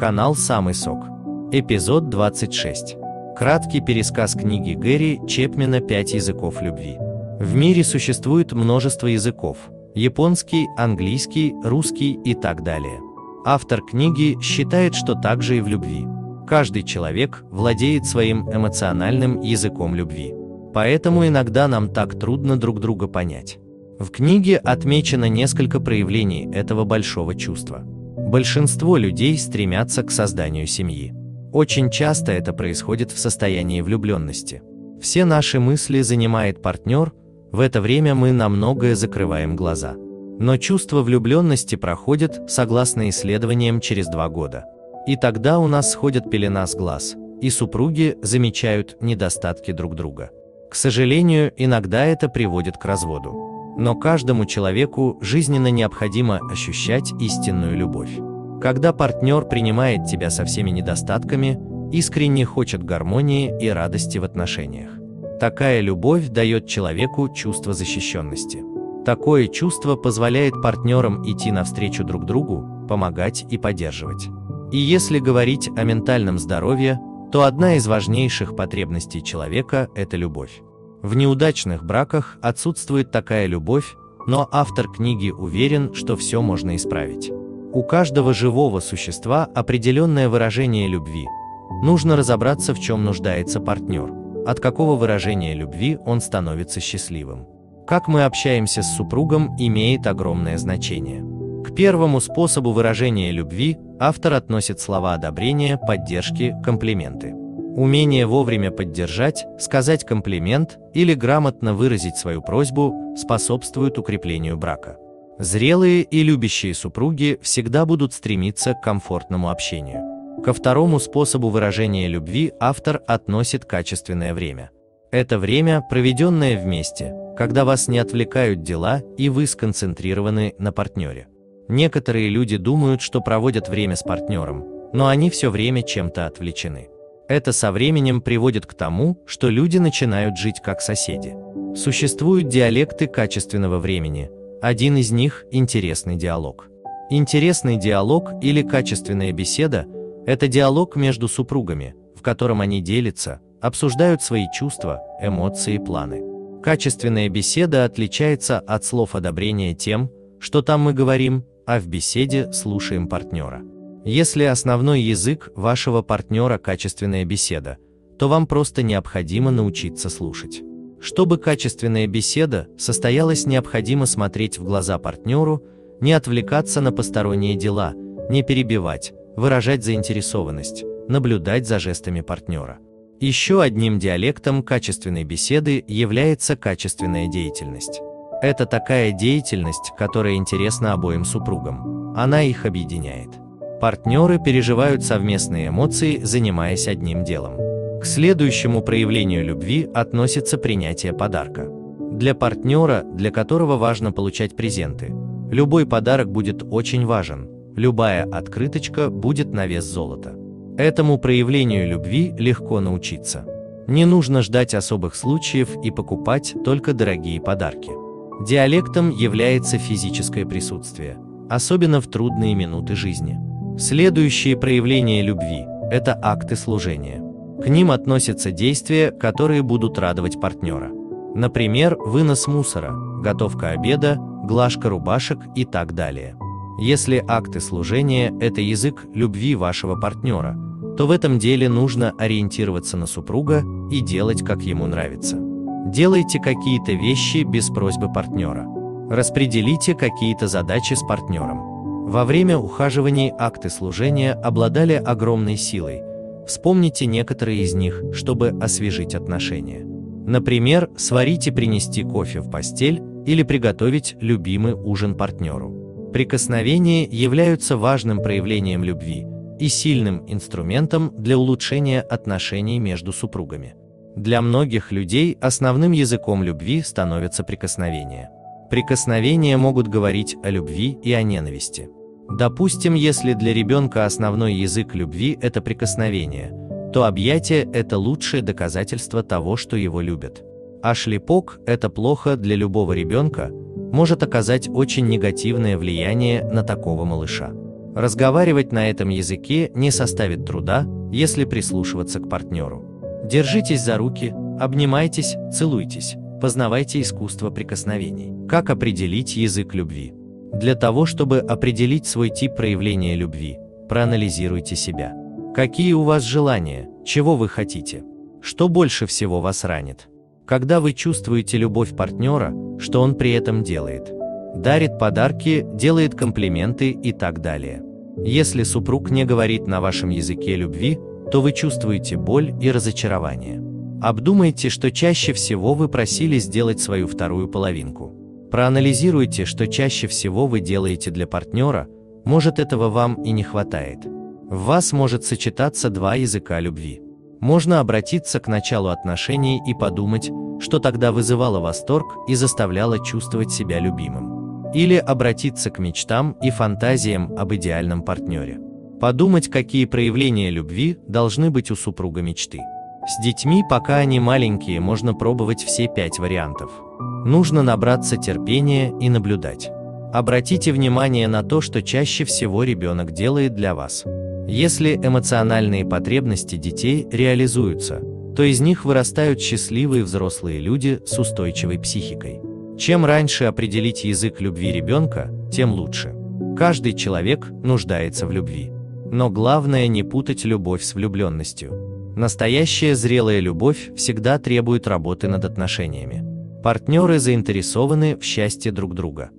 Канал «Самый сок». Эпизод 26. Краткий пересказ книги Гэри Чепмена «Пять языков любви». В мире существует множество языков – японский, английский, русский и так далее. Автор книги считает, что также и в любви. Каждый человек владеет своим эмоциональным языком любви. Поэтому иногда нам так трудно друг друга понять. В книге отмечено несколько проявлений этого большого чувства. Большинство людей стремятся к созданию семьи. Очень часто это происходит в состоянии влюбленности. Все наши мысли занимает партнер, в это время мы на многое закрываем глаза. Но чувство влюбленности проходит, согласно исследованиям, через два года. И тогда у нас сходит пелена с глаз, и супруги замечают недостатки друг друга. К сожалению, иногда это приводит к разводу. Но каждому человеку жизненно необходимо ощущать истинную любовь. Когда партнер принимает тебя со всеми недостатками, искренне хочет гармонии и радости в отношениях. Такая любовь дает человеку чувство защищенности. Такое чувство позволяет партнерам идти навстречу друг другу, помогать и поддерживать. И если говорить о ментальном здоровье, то одна из важнейших потребностей человека – это любовь. В неудачных браках отсутствует такая любовь, но автор книги уверен, что все можно исправить. У каждого живого существа определенное выражение любви. Нужно разобраться, в чем нуждается партнер, от какого выражения любви он становится счастливым. Как мы общаемся с супругом имеет огромное значение. К первому способу выражения любви автор относит слова одобрения, поддержки, комплименты. Умение вовремя поддержать, сказать комплимент или грамотно выразить свою просьбу способствует укреплению брака. Зрелые и любящие супруги всегда будут стремиться к комфортному общению. Ко второму способу выражения любви автор относит качественное время. Это время, проведенное вместе, когда вас не отвлекают дела и вы сконцентрированы на партнере. Некоторые люди думают, что проводят время с партнером, но они все время чем-то отвлечены. Это со временем приводит к тому, что люди начинают жить как соседи. Существуют диалекты качественного времени. Один из них – интересный диалог. Интересный диалог или качественная беседа – это диалог между супругами, в котором они делятся, обсуждают свои чувства, эмоции и планы. Качественная беседа отличается от слов одобрения тем, что там мы говорим, а в беседе слушаем партнера. Если основной язык вашего партнера качественная беседа, то вам просто необходимо научиться слушать. Чтобы качественная беседа состоялась, необходимо смотреть в глаза партнеру, не отвлекаться на посторонние дела, не перебивать, выражать заинтересованность, наблюдать за жестами партнера. Еще одним диалектом качественной беседы является качественная деятельность. Это такая деятельность, которая интересна обоим супругам. Она их объединяет. Партнеры переживают совместные эмоции, занимаясь одним делом. К следующему проявлению любви относится принятие подарка. Для партнера, для которого важно получать презенты, любой подарок будет очень важен, любая открыточка будет на вес золота. Этому проявлению любви легко научиться. Не нужно ждать особых случаев и покупать только дорогие подарки. Диалектом является физическое присутствие, особенно в трудные минуты жизни. Следующие проявления любви – это акты служения. К ним относятся действия, которые будут радовать партнера. Например, вынос мусора, готовка обеда, глажка рубашек и так далее. Если акты служения – это язык любви вашего партнера, то в этом деле нужно ориентироваться на супруга и делать, как ему нравится. Делайте какие-то вещи без просьбы партнера. Распределите какие-то задачи с партнером. Во время ухаживаний акты служения обладали огромной силой. Вспомните некоторые из них, чтобы освежить отношения. Например, сварить и принести кофе в постель или приготовить любимый ужин партнеру. Прикосновения являются важным проявлением любви и сильным инструментом для улучшения отношений между супругами. Для многих людей основным языком любви становятся прикосновения. Прикосновения могут говорить о любви и о ненависти. Допустим, если для ребенка основной язык любви – это прикосновение, то объятие – это лучшее доказательство того, что его любят. А шлепок – это плохо для любого ребенка, может оказать очень негативное влияние на такого малыша. Разговаривать на этом языке не составит труда, если прислушиваться к партнеру. Держитесь за руки, обнимайтесь, целуйтесь, познавайте искусство прикосновений. Как определить язык любви? Для того, чтобы определить свой тип проявления любви, проанализируйте себя. Какие у вас желания, чего вы хотите? Что больше всего вас ранит? Когда вы чувствуете любовь партнера, что он при этом делает? Дарит подарки, делает комплименты и так далее. Если супруг не говорит на вашем языке любви, то вы чувствуете боль и разочарование. Обдумайте, что чаще всего вы просили сделать свою вторую половинку. Проанализируйте, что чаще всего вы делаете для партнера, может этого вам и не хватает. В вас может сочетаться два языка любви. Можно обратиться к началу отношений и подумать, что тогда вызывало восторг и заставляло чувствовать себя любимым. Или обратиться к мечтам и фантазиям об идеальном партнере. Подумать, какие проявления любви должны быть у супруга мечты. С детьми, пока они маленькие, можно пробовать все пять вариантов. Нужно набраться терпения и наблюдать. Обратите внимание на то, что чаще всего ребенок делает для вас. Если эмоциональные потребности детей реализуются, то из них вырастают счастливые взрослые люди с устойчивой психикой. Чем раньше определить язык любви ребенка, тем лучше. Каждый человек нуждается в любви. Но главное не путать любовь с влюбленностью. Настоящая зрелая любовь всегда требует работы над отношениями. Партнеры заинтересованы в счастье друг друга.